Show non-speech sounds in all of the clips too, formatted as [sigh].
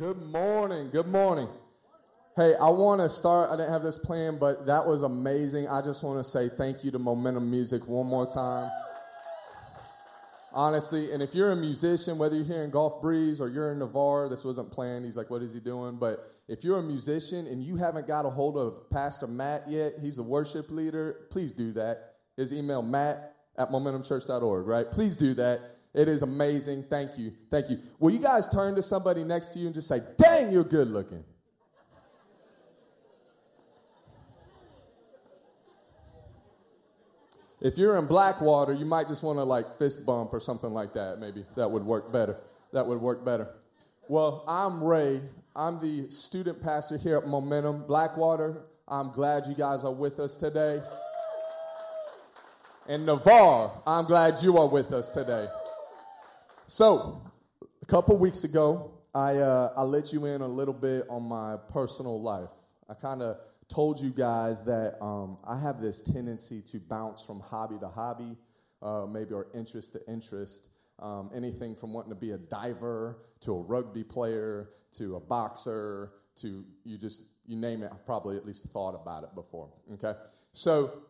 Good morning. Good morning. Hey, I want to start. I didn't have this plan, but that was amazing. I just want to say thank you to Momentum Music one more time. Honestly, and if you're a musician, whether you're here in Gulf Breeze or you're in Navarre, this wasn't planned. He's like, what is he doing? But if you're a musician and you haven't got a hold of Pastor Matt yet, he's a worship leader, please do that. His email, matt at momentumchurch.org, right? Please do that. It is amazing. Thank you. Thank you. Will you guys turn to somebody next to you and just say, dang, you're good looking? If you're in Blackwater, you might just want to like fist bump or something like that. Maybe that would work better. That would work better. Well, I'm Ray. I'm the student pastor here at Momentum Blackwater. I'm glad you guys are with us today. And Navarre, I'm glad you are with us today. So, a couple weeks ago, I, uh, I let you in a little bit on my personal life. I kind of told you guys that um, I have this tendency to bounce from hobby to hobby, uh, maybe or interest to interest. Um, anything from wanting to be a diver to a rugby player to a boxer to you just you name it. I've probably at least thought about it before. Okay, so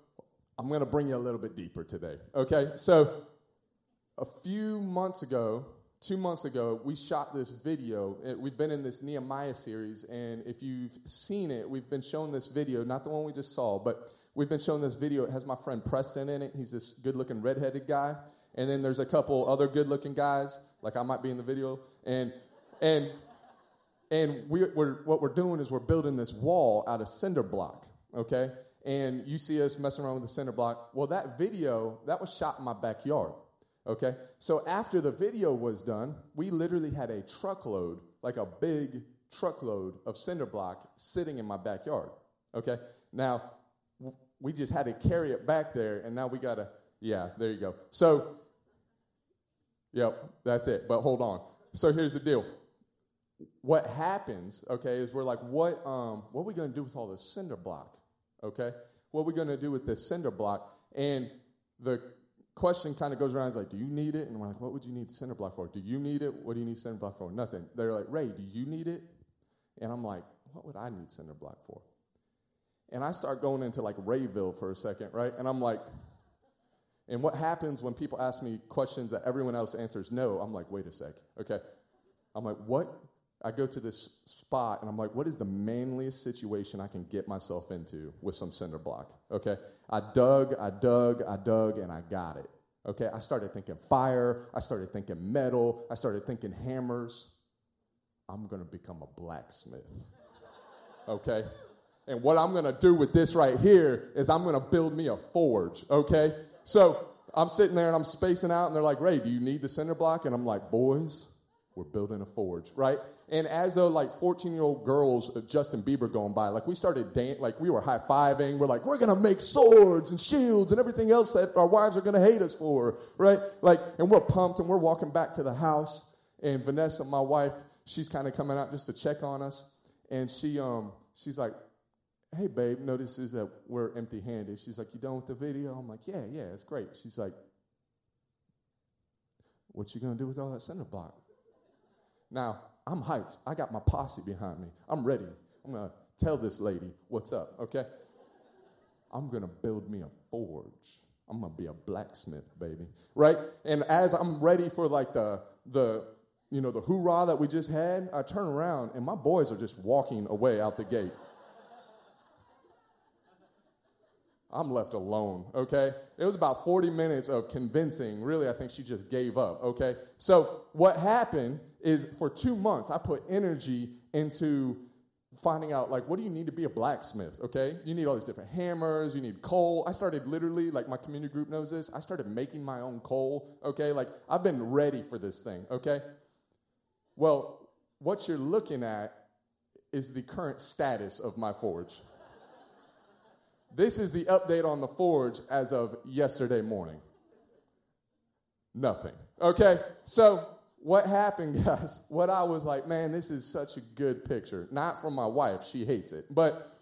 I'm going to bring you a little bit deeper today. Okay, so a few months ago, two months ago, we shot this video. We've been in this Nehemiah series, and if you've seen it, we've been showing this video, not the one we just saw, but we've been showing this video. It has my friend Preston in it. He's this good looking redheaded guy. And then there's a couple other good looking guys, like I might be in the video. And, and, and we, are what we're doing is we're building this wall out of cinder block, okay? And you see us messing around with the cinder block. Well, that video, that was shot in my backyard. Okay? So after the video was done, we literally had a truckload, like a big truckload of cinder block sitting in my backyard. Okay? Now, we just had to carry it back there, and now we got to, yeah, there you go. So, yep, that's it. But hold on. So here's the deal. What happens, okay, is we're like, what, um, what are we to do with all this cinder block? Okay? What are we to do with this cinder block? And the question kind of goes around is like, do you need it? And we're like, what would you need cinder block for? Do you need it? What do you need cinder block for? Nothing. They're like, Ray, do you need it? And I'm like, what would I need cinder block for? And I start going into like Rayville for a second, right? And I'm like, and what happens when people ask me questions that everyone else answers no? I'm like, wait a sec, okay? I'm like, what? I go to this spot and I'm like, what is the manliest situation I can get myself into with some cinder block? Okay. I dug, I dug, I dug, and I got it. Okay, I started thinking fire, I started thinking metal, I started thinking hammers. I'm gonna become a blacksmith. Okay? And what I'm gonna do with this right here is I'm gonna build me a forge, okay? So I'm sitting there and I'm spacing out, and they're like, Ray, do you need the cinder block? And I'm like, boys, we're building a forge, right? And as though like 14 year old girls, uh, Justin Bieber going by, like we started dancing, like we were high fiving. We're like, we're gonna make swords and shields and everything else that our wives are gonna hate us for, right? Like, and we're pumped and we're walking back to the house. And Vanessa, my wife, she's kind of coming out just to check on us. And she, um, she's like, hey babe, notices that we're empty handed. She's like, you done with the video? I'm like, yeah, yeah, it's great. She's like, what you gonna do with all that cinder block? Now, I'm hyped. I got my posse behind me. I'm ready. I'm going to tell this lady what's up, okay? I'm going to build me a forge. I'm going to be a blacksmith, baby. Right? And as I'm ready for like the the you know the hoorah that we just had, I turn around and my boys are just walking away out the gate. I'm left alone, okay? It was about 40 minutes of convincing. Really, I think she just gave up, okay? So, what happened is for two months, I put energy into finding out, like, what do you need to be a blacksmith, okay? You need all these different hammers, you need coal. I started literally, like, my community group knows this, I started making my own coal, okay? Like, I've been ready for this thing, okay? Well, what you're looking at is the current status of my forge. This is the update on the forge as of yesterday morning. Nothing. Okay? So, what happened, [laughs] guys? What I was like, man, this is such a good picture. Not from my wife, she hates it. But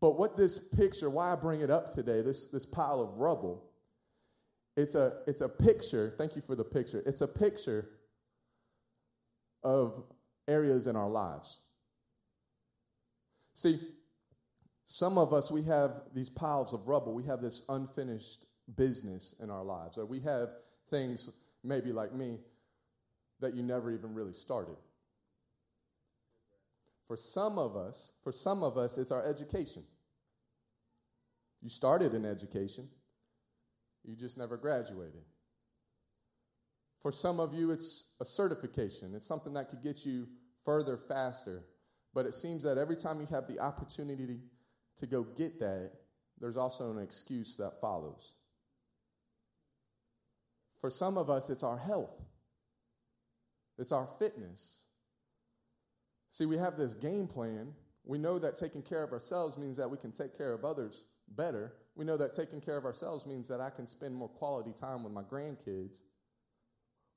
but what this picture, why I bring it up today, this this pile of rubble, it's a it's a picture, thank you for the picture. It's a picture of areas in our lives. See, some of us, we have these piles of rubble. We have this unfinished business in our lives. Or we have things, maybe like me, that you never even really started. For some of us, for some of us, it's our education. You started in education, you just never graduated. For some of you, it's a certification. It's something that could get you further faster. But it seems that every time you have the opportunity to go get that, there's also an excuse that follows. For some of us, it's our health, it's our fitness. See, we have this game plan. We know that taking care of ourselves means that we can take care of others better. We know that taking care of ourselves means that I can spend more quality time with my grandkids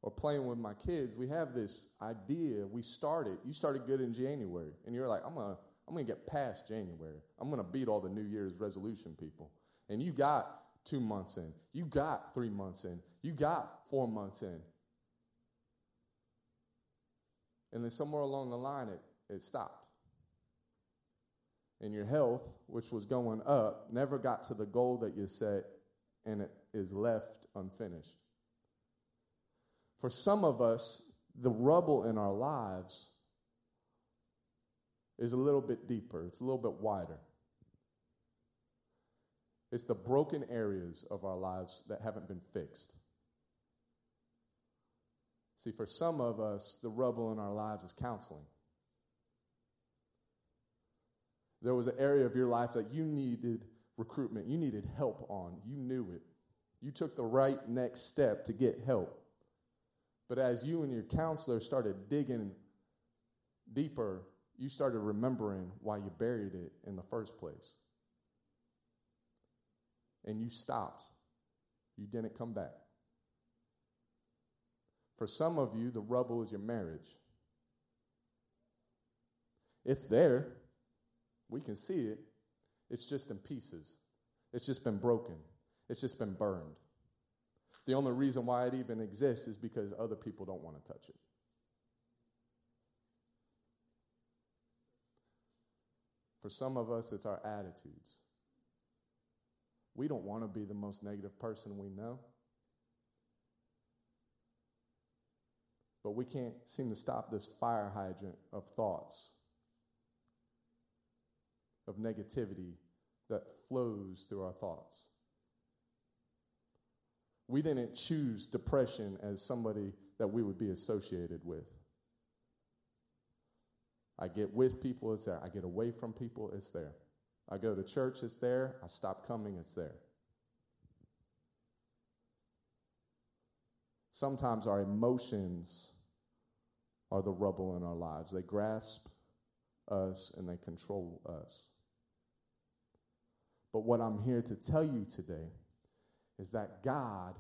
or playing with my kids. We have this idea. We started, you started good in January, and you're like, I'm going to I'm going to get past January. I'm going to beat all the New Year's resolution people. And you got two months in. You got three months in. You got four months in. And then somewhere along the line, it, it stopped. And your health, which was going up, never got to the goal that you set, and it is left unfinished. For some of us, the rubble in our lives is a little bit deeper, it's a little bit wider. It's the broken areas of our lives that haven't been fixed. See, for some of us, the rubble in our lives is counseling. There was an area of your life that you needed recruitment, you needed help on. You knew it. You took the right next step to get help. But as you and your counselor started digging deeper you started remembering why you buried it in the first place. And you stopped. You didn't come back. For some of you, the rubble is your marriage. It's there. We can see it. It's just in pieces. It's just been broken. It's just been burned. The only reason why it even exists is because other people don't want to touch it. For some of us, it's our attitudes. We don't want to be the most negative person we know. But we can't seem to stop this fire hydrant of thoughts, of negativity that flows through our thoughts. We didn't choose depression as somebody that we would be associated with. I get with people, it's there. I get away from people, it's there. I go to church, it's there. I stop coming, it's there. Sometimes our emotions are the rubble in our lives. They grasp us and they control us. But what I'm here to tell you today is that God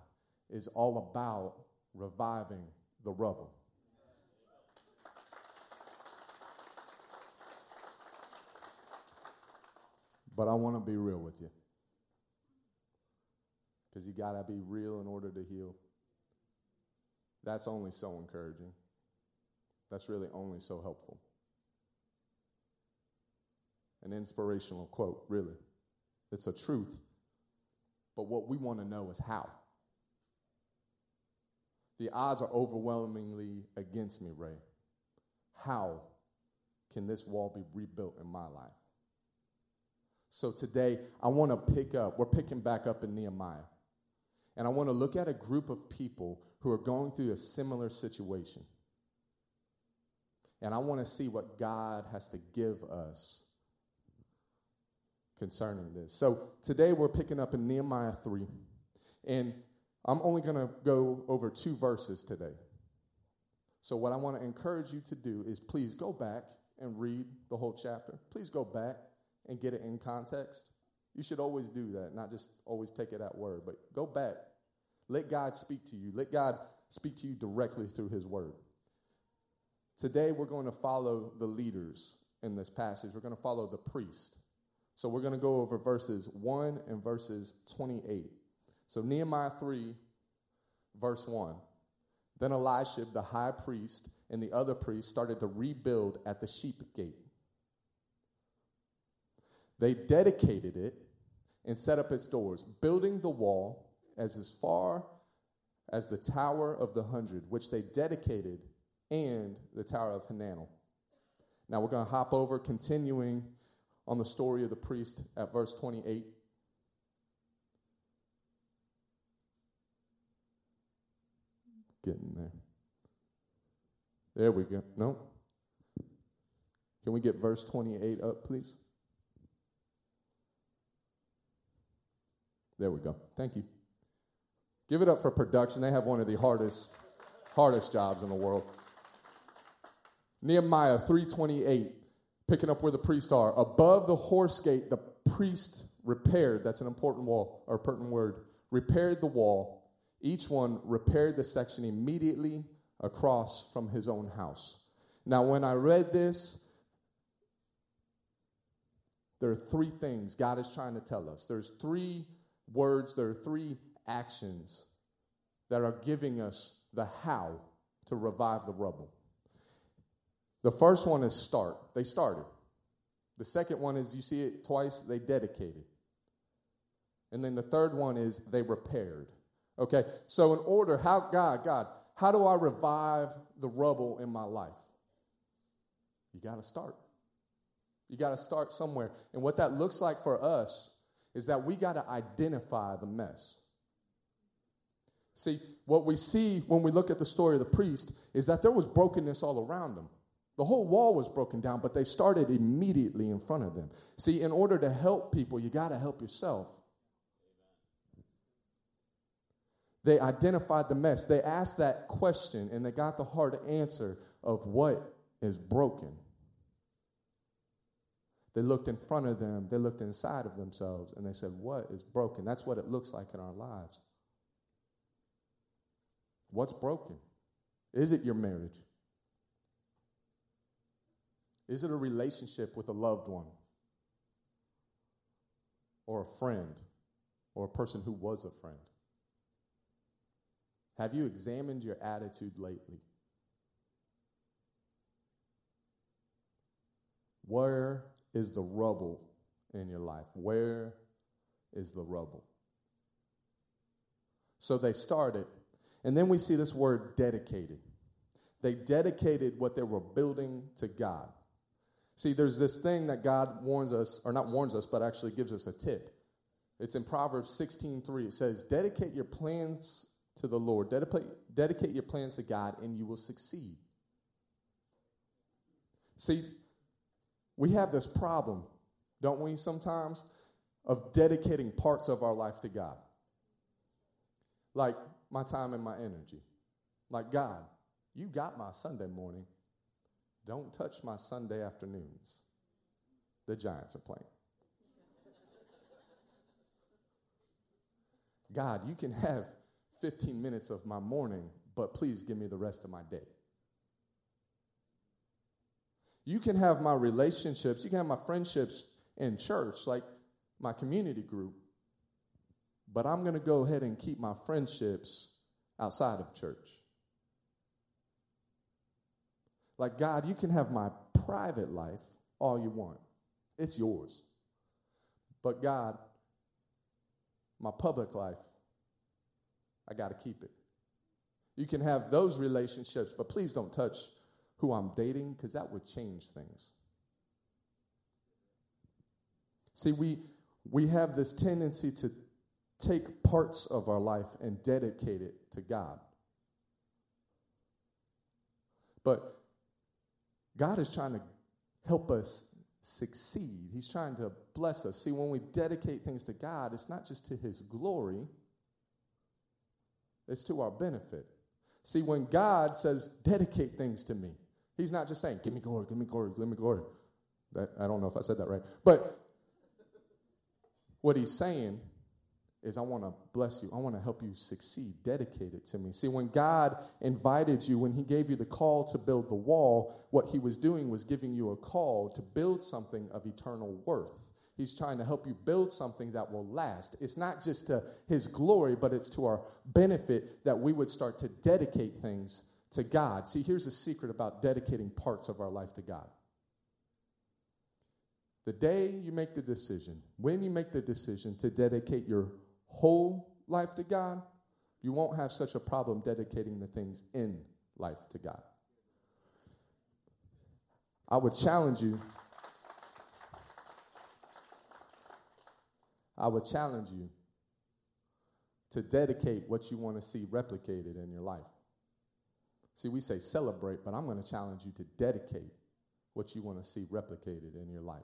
is all about reviving the rubble. But I want to be real with you. Because you got to be real in order to heal. That's only so encouraging. That's really only so helpful. An inspirational quote, really. It's a truth. But what we want to know is how. The odds are overwhelmingly against me, Ray. How can this wall be rebuilt in my life? So today, I want to pick up, we're picking back up in Nehemiah. And I want to look at a group of people who are going through a similar situation. And I want to see what God has to give us concerning this. So today we're picking up in Nehemiah 3. And I'm only going to go over two verses today. So, what I want to encourage you to do is please go back and read the whole chapter. Please go back and get it in context. You should always do that, not just always take it at word, but go back. Let God speak to you. Let God speak to you directly through His word. Today, we're going to follow the leaders in this passage. We're going to follow the priest. So, we're going to go over verses 1 and verses 28. So, Nehemiah 3, verse 1. Then Elisha, the high priest, and the other priests started to rebuild at the sheep gate. They dedicated it and set up its doors, building the wall as as far as the Tower of the Hundred, which they dedicated, and the Tower of Hananel. Now we're going to hop over, continuing on the story of the priest at verse 28. Getting there. There we go. No. Can we get verse 28 up, please? There we go. Thank you. Give it up for production. They have one of the hardest, hardest jobs in the world. Nehemiah 328, picking up where the priests are. Above the horse gate, the priest repaired, that's an important wall, or pertinent word, repaired the wall. Each one repaired the section immediately across from his own house. Now, when I read this, there are three things God is trying to tell us. There's three words, there are three actions that are giving us the how to revive the rubble. The first one is start. They started. The second one is, you see it twice, they dedicated. And then the third one is they repaired. Okay, so in order, how, God, God, how do I revive the rubble in my life? You got to start. You got to start somewhere. And what that looks like for us is that we got to identify the mess. See, what we see when we look at the story of the priest is that there was brokenness all around them. The whole wall was broken down, but they started immediately in front of them. See, in order to help people, you got to help yourself. They identified the mess. They asked that question and they got the hard answer of what is broken. They looked in front of them, they looked inside of themselves, and they said, What is broken? That's what it looks like in our lives. What's broken? Is it your marriage? Is it a relationship with a loved one? Or a friend? Or a person who was a friend? Have you examined your attitude lately? Where is the rubble in your life? Where is the rubble? So they started, and then we see this word dedicated. They dedicated what they were building to God. See, there's this thing that God warns us, or not warns us, but actually gives us a tip. It's in Proverbs 16:3. It says, Dedicate your plans to the Lord, dedicate, dedicate your plans to God, and you will succeed. See, we have this problem, don't we, sometimes, of dedicating parts of our life to God. Like my time and my energy. Like, God, you got my Sunday morning. Don't touch my Sunday afternoons. The Giants are playing. God, you can have 15 minutes of my morning, but please give me the rest of my day. You can have my relationships, you can have my friendships in church, like my community group, but I'm going to go ahead and keep my friendships outside of church. Like, God, you can have my private life all you want, it's yours. But, God, my public life, I got to keep it. You can have those relationships, but please don't touch who I'm dating because that would change things. See, we, we have this tendency to take parts of our life and dedicate it to God. But God is trying to help us succeed. He's trying to bless us. See, when we dedicate things to God, it's not just to His glory, it's to our benefit. See, when God says, dedicate things to me, He's not just saying, give me glory, give me glory, give me glory. That, I don't know if I said that right. But what He's saying is I want to bless you. I want to help you succeed. Dedicate it to me. See, when God invited you, when He gave you the call to build the wall, what He was doing was giving you a call to build something of eternal worth. He's trying to help you build something that will last. It's not just to His glory, but it's to our benefit that we would start to dedicate things to God. See, here's the secret about dedicating parts of our life to God. The day you make the decision, when you make the decision to dedicate your whole life to God, you won't have such a problem dedicating the things in life to God. I would challenge you. I would challenge you to dedicate what you want to see replicated in your life. See, we say celebrate, but I'm going to challenge you to dedicate what you want to see replicated in your life.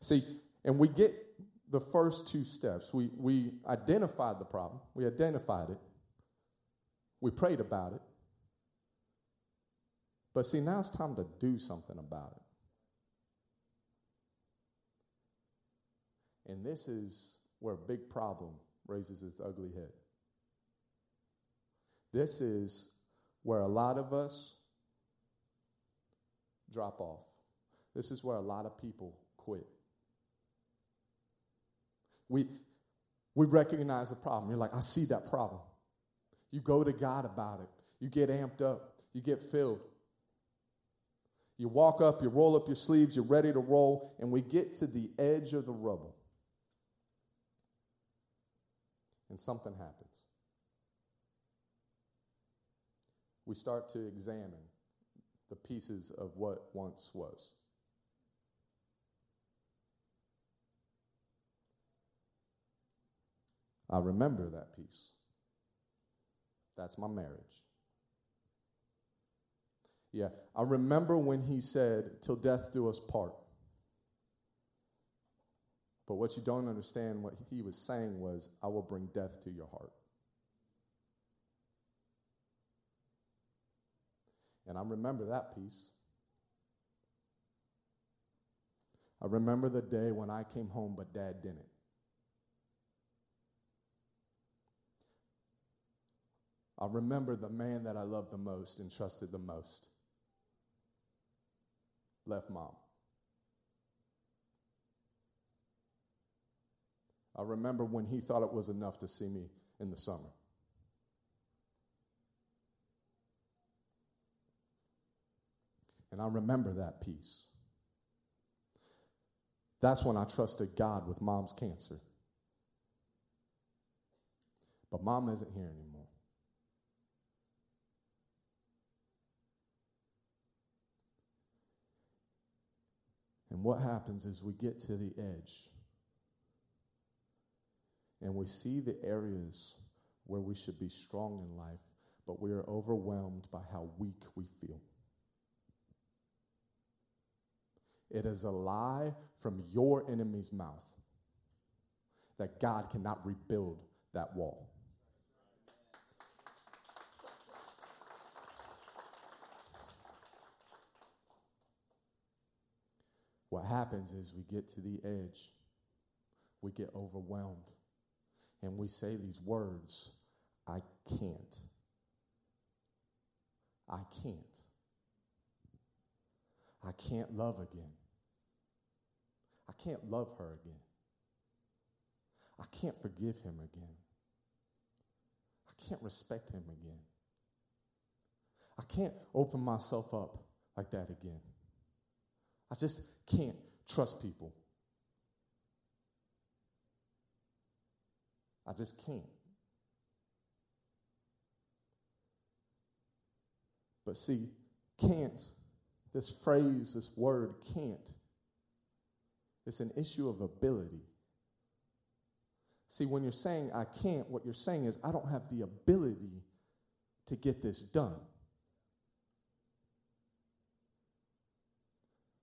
See, and we get the first two steps. We, we identified the problem, we identified it, we prayed about it. But see, now it's time to do something about it. And this is where a big problem raises its ugly head. This is where a lot of us drop off. This is where a lot of people quit. We, we recognize the problem. You're like, I see that problem. You go to God about it. You get amped up. You get filled. You walk up, you roll up your sleeves, you're ready to roll, and we get to the edge of the rubble. And something happens. We start to examine the pieces of what once was. I remember that piece. That's my marriage. Yeah, I remember when he said, Till death do us part. But what you don't understand, what he was saying was, I will bring death to your heart. And I remember that piece. I remember the day when I came home, but dad didn't. I remember the man that I loved the most and trusted the most left mom. I remember when he thought it was enough to see me in the summer. And I remember that piece. That's when I trusted God with mom's cancer. But mom isn't here anymore. And what happens is we get to the edge and we see the areas where we should be strong in life, but we are overwhelmed by how weak we feel. It is a lie from your enemy's mouth that God cannot rebuild that wall. What happens is we get to the edge, we get overwhelmed, and we say these words I can't. I can't. I can't love again. I can't love her again. I can't forgive him again. I can't respect him again. I can't open myself up like that again. I just can't trust people. I just can't. But see, can't, this phrase, this word, can't, it's an issue of ability. See, when you're saying I can't, what you're saying is I don't have the ability to get this done.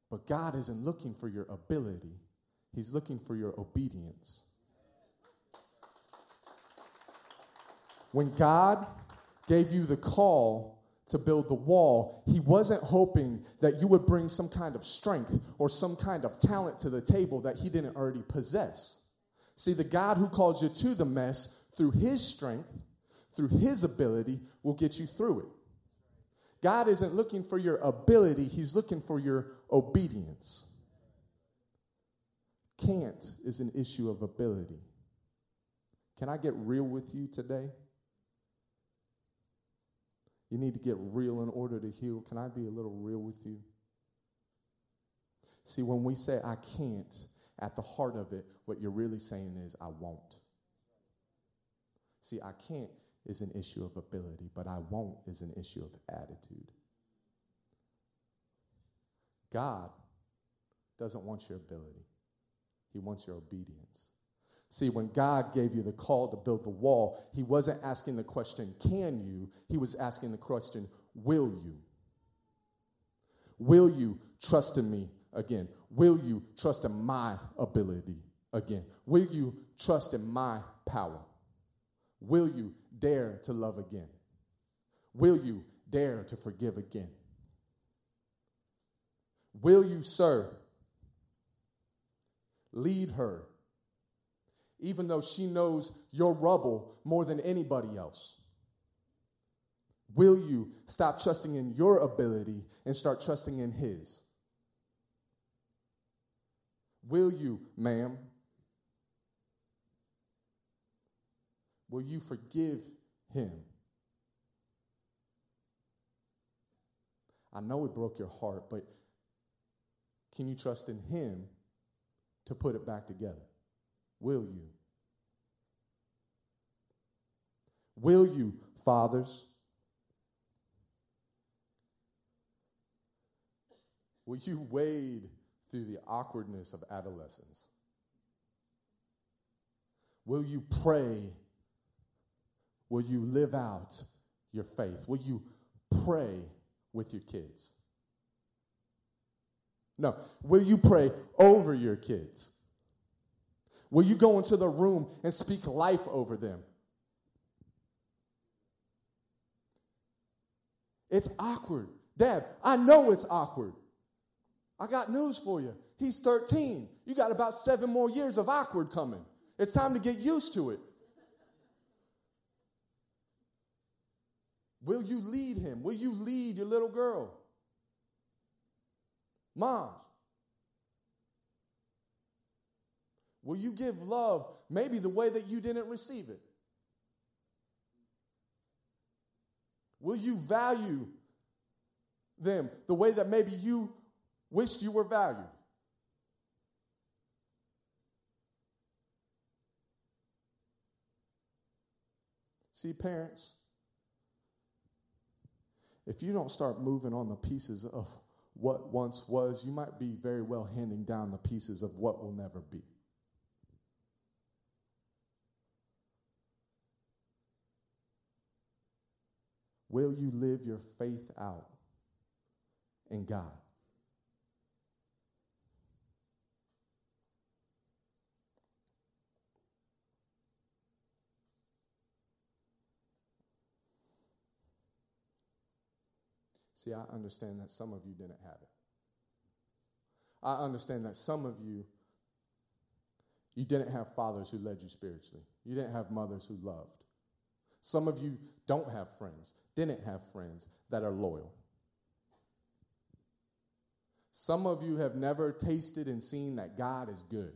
But God isn't looking for your ability, He's looking for your obedience. When God gave you the call to build the wall, He wasn't hoping that you would bring some kind of strength or some kind of talent to the table that He didn't already possess. See, the God who called you to the mess through His strength, through His ability, will get you through it. God isn't looking for your ability, He's looking for your obedience. Can't is an issue of ability. Can I get real with you today? You need to get real in order to heal. Can I be a little real with you? See, when we say I can't, at the heart of it, what you're really saying is I won't. See, I can't is an issue of ability, but I won't is an issue of attitude. God doesn't want your ability, He wants your obedience. See, when God gave you the call to build the wall, He wasn't asking the question, can you? He was asking the question, will you? Will you trust in me again? Will you trust in my ability again? Will you trust in my power? Will you dare to love again? Will you dare to forgive again? Will you, sir, lead her, even though she knows your rubble more than anybody else? Will you stop trusting in your ability and start trusting in His? Will you, ma'am? Will you forgive him? I know it broke your heart, but can you trust in him to put it back together? Will you? Will you, fathers? Will you wade through the awkwardness of adolescence? Will you pray Will you live out your faith? Will you pray with your kids? No. Will you pray over your kids? Will you go into the room and speak life over them? It's awkward. Dad, I know it's awkward. I got news for you. He's 13. You got about seven more years of awkward coming. It's time to get used to it. Will you lead him? Will you lead your little girl? Moms, will you give love maybe the way that you didn't receive it? Will you value them the way that maybe you wished you were valued? See, parents, if you don't start moving on the pieces of what once was, you might be very well handing down the pieces of what will never be. Will you live your faith out in God? See, I understand that some of you didn't have it. I understand that some of you, you didn't have fathers who led you spiritually. You didn't have mothers who loved. Some of you don't have friends, didn't have friends that are loyal. Some of you have never tasted and seen that God is good.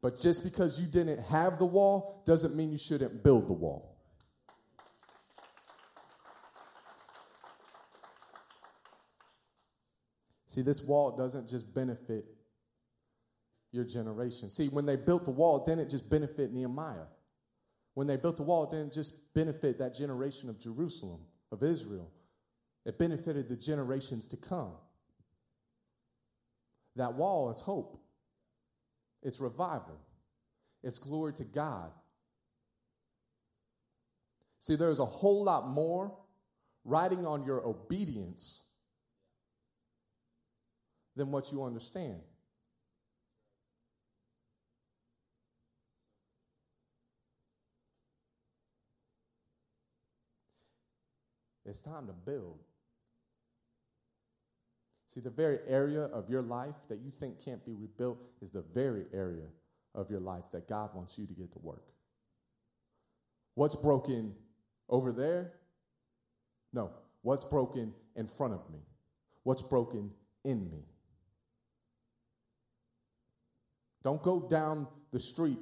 But just because you didn't have the wall doesn't mean you shouldn't build the wall. See, this wall doesn't just benefit your generation. See, when they built the wall, then it just benefit Nehemiah. When they built the wall, it didn't just benefit that generation of Jerusalem, of Israel. It benefited the generations to come. That wall is hope. It's revival. It's glory to God. See, there's a whole lot more riding on your obedience than what you understand. It's time to build. See, the very area of your life that you think can't be rebuilt is the very area of your life that God wants you to get to work. What's broken over there? No. What's broken in front of me? What's broken in me? Don't go down the street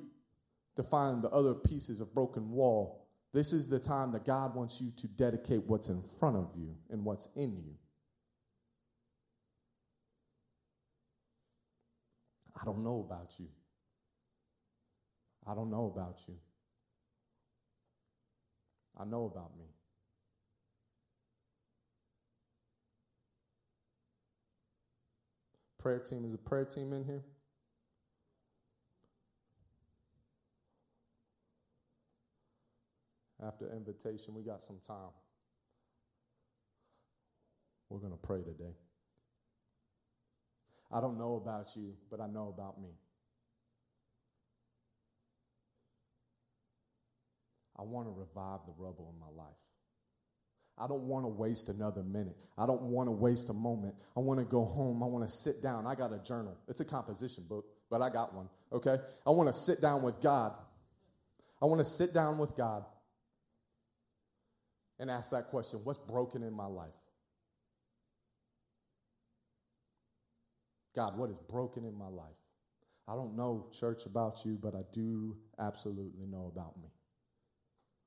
to find the other pieces of broken wall This is the time that God wants you to dedicate what's in front of you and what's in you. I don't know about you. I don't know about you. I know about me. Prayer team, is a prayer team in here? After invitation, we got some time. We're going to pray today. I don't know about you, but I know about me. I want to revive the rubble in my life. I don't want to waste another minute. I don't want to waste a moment. I want to go home. I want to sit down. I got a journal. It's a composition book, but I got one, okay? I want to sit down with God. I want to sit down with God and ask that question What's broken in my life? God, what is broken in my life? I don't know, church, about you, but I do absolutely know about me.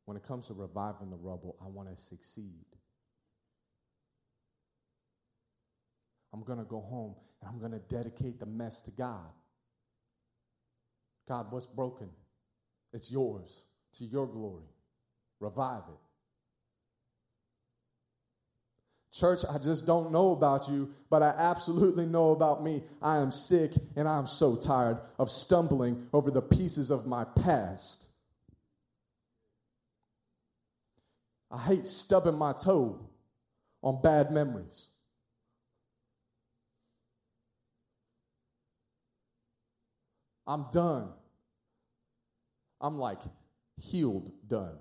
When it comes to reviving the rubble, I want to succeed. I'm going to go home and I'm going to dedicate the mess to God. God, what's broken? It's yours to your glory. Revive it. Church, I just don't know about you, but I absolutely know about me. I am sick and I'm so tired of stumbling over the pieces of my past. I hate stubbing my toe on bad memories. I'm done. I'm like healed done.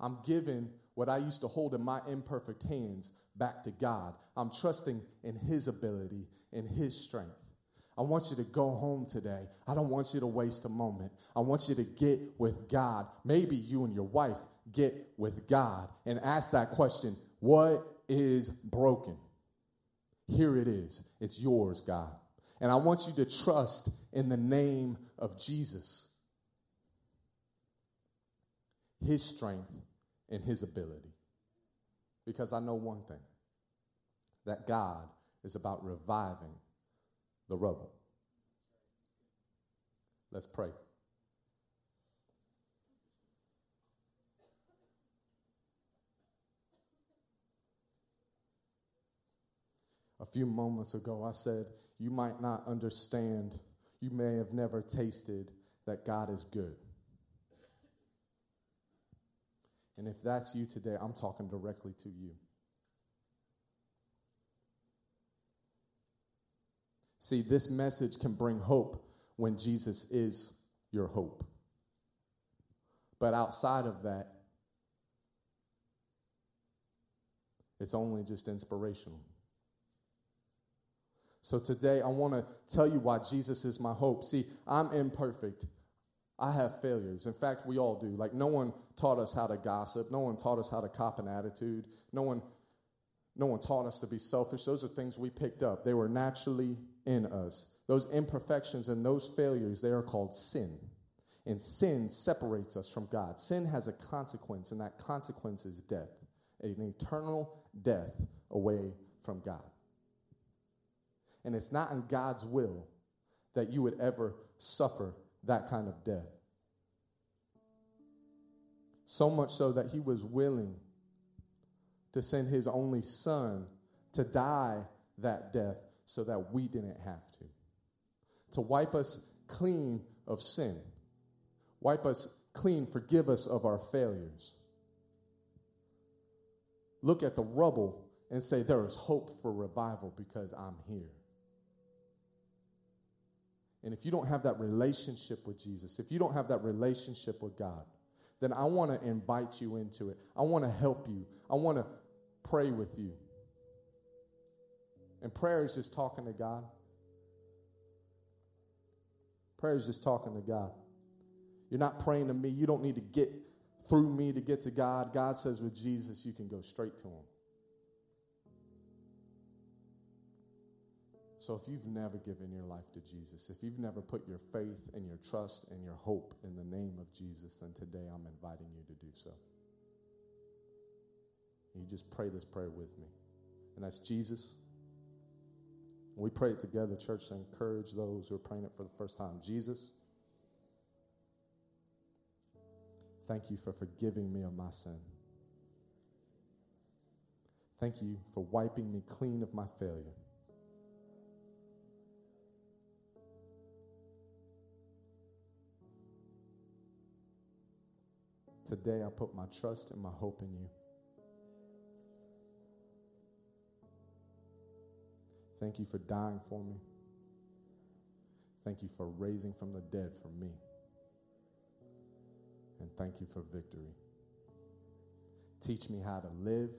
I'm giving what I used to hold in my imperfect hands back to God. I'm trusting in His ability, in His strength. I want you to go home today. I don't want you to waste a moment. I want you to get with God. Maybe you and your wife get with God and ask that question What is broken? Here it is. It's yours, God. And I want you to trust in the name of Jesus, His strength, and his ability. Because I know one thing that God is about reviving the rubble. Let's pray. A few moments ago, I said, You might not understand, you may have never tasted that God is good. And if that's you today, I'm talking directly to you. See, this message can bring hope when Jesus is your hope. But outside of that, it's only just inspirational. So today, I want to tell you why Jesus is my hope. See, I'm imperfect. I have failures. In fact, we all do. Like, no one taught us how to gossip. No one taught us how to cop an attitude. No one, no one taught us to be selfish. Those are things we picked up. They were naturally in us. Those imperfections and those failures, they are called sin. And sin separates us from God. Sin has a consequence, and that consequence is death, an eternal death away from God. And it's not in God's will that you would ever suffer that kind of death. So much so that he was willing to send his only son to die that death so that we didn't have to. To wipe us clean of sin, wipe us clean, forgive us of our failures. Look at the rubble and say, There is hope for revival because I'm here. And if you don't have that relationship with Jesus, if you don't have that relationship with God, then I want to invite you into it. I want to help you. I want to pray with you. And prayer is just talking to God. Prayer is just talking to God. You're not praying to me. You don't need to get through me to get to God. God says with Jesus, you can go straight to Him. So if you've never given your life to Jesus, if you've never put your faith and your trust and your hope in the name of Jesus, then today I'm inviting you to do so. You just pray this prayer with me. And that's Jesus. We pray it together, church, to encourage those who are praying it for the first time. Jesus, thank you for forgiving me of my sin. Thank you for wiping me clean of my failure. Today I put my trust and my hope in you. Thank you for dying for me. Thank you for raising from the dead for me. And thank you for victory. Teach me how to live.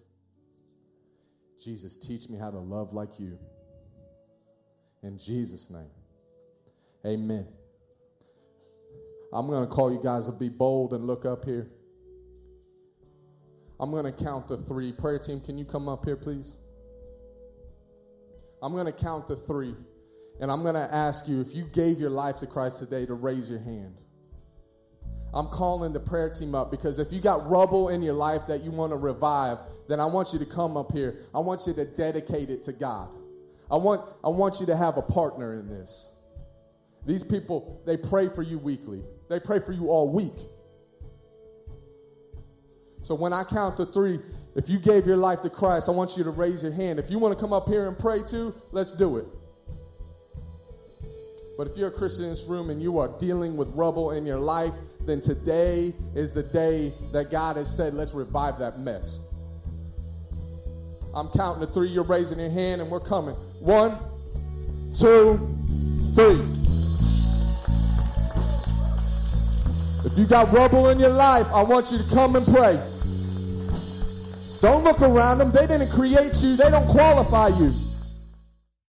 Jesus, teach me how to love like you. In Jesus' name, amen. I'm going to call you guys to be bold and look up here. I'm going to count to three. Prayer team, can you come up here, please? I'm going to count to three. And I'm going to ask you if you gave your life to Christ today to raise your hand. I'm calling the prayer team up because if you got rubble in your life that you want to revive, then I want you to come up here. I want you to dedicate it to God. I want, I want you to have a partner in this. These people, they pray for you weekly, they pray for you all week. So when I count to three, if you gave your life to Christ, I want you to raise your hand. If you want to come up here and pray too, let's do it. But if you're a Christian in this room and you are dealing with rubble in your life, then today is the day that God has said, let's revive that mess. I'm counting to three. You're raising your hand, and we're coming. One, two, three. If you got rubble in your life, I want you to come and pray. Don't look around them. They didn't create you, they don't qualify you.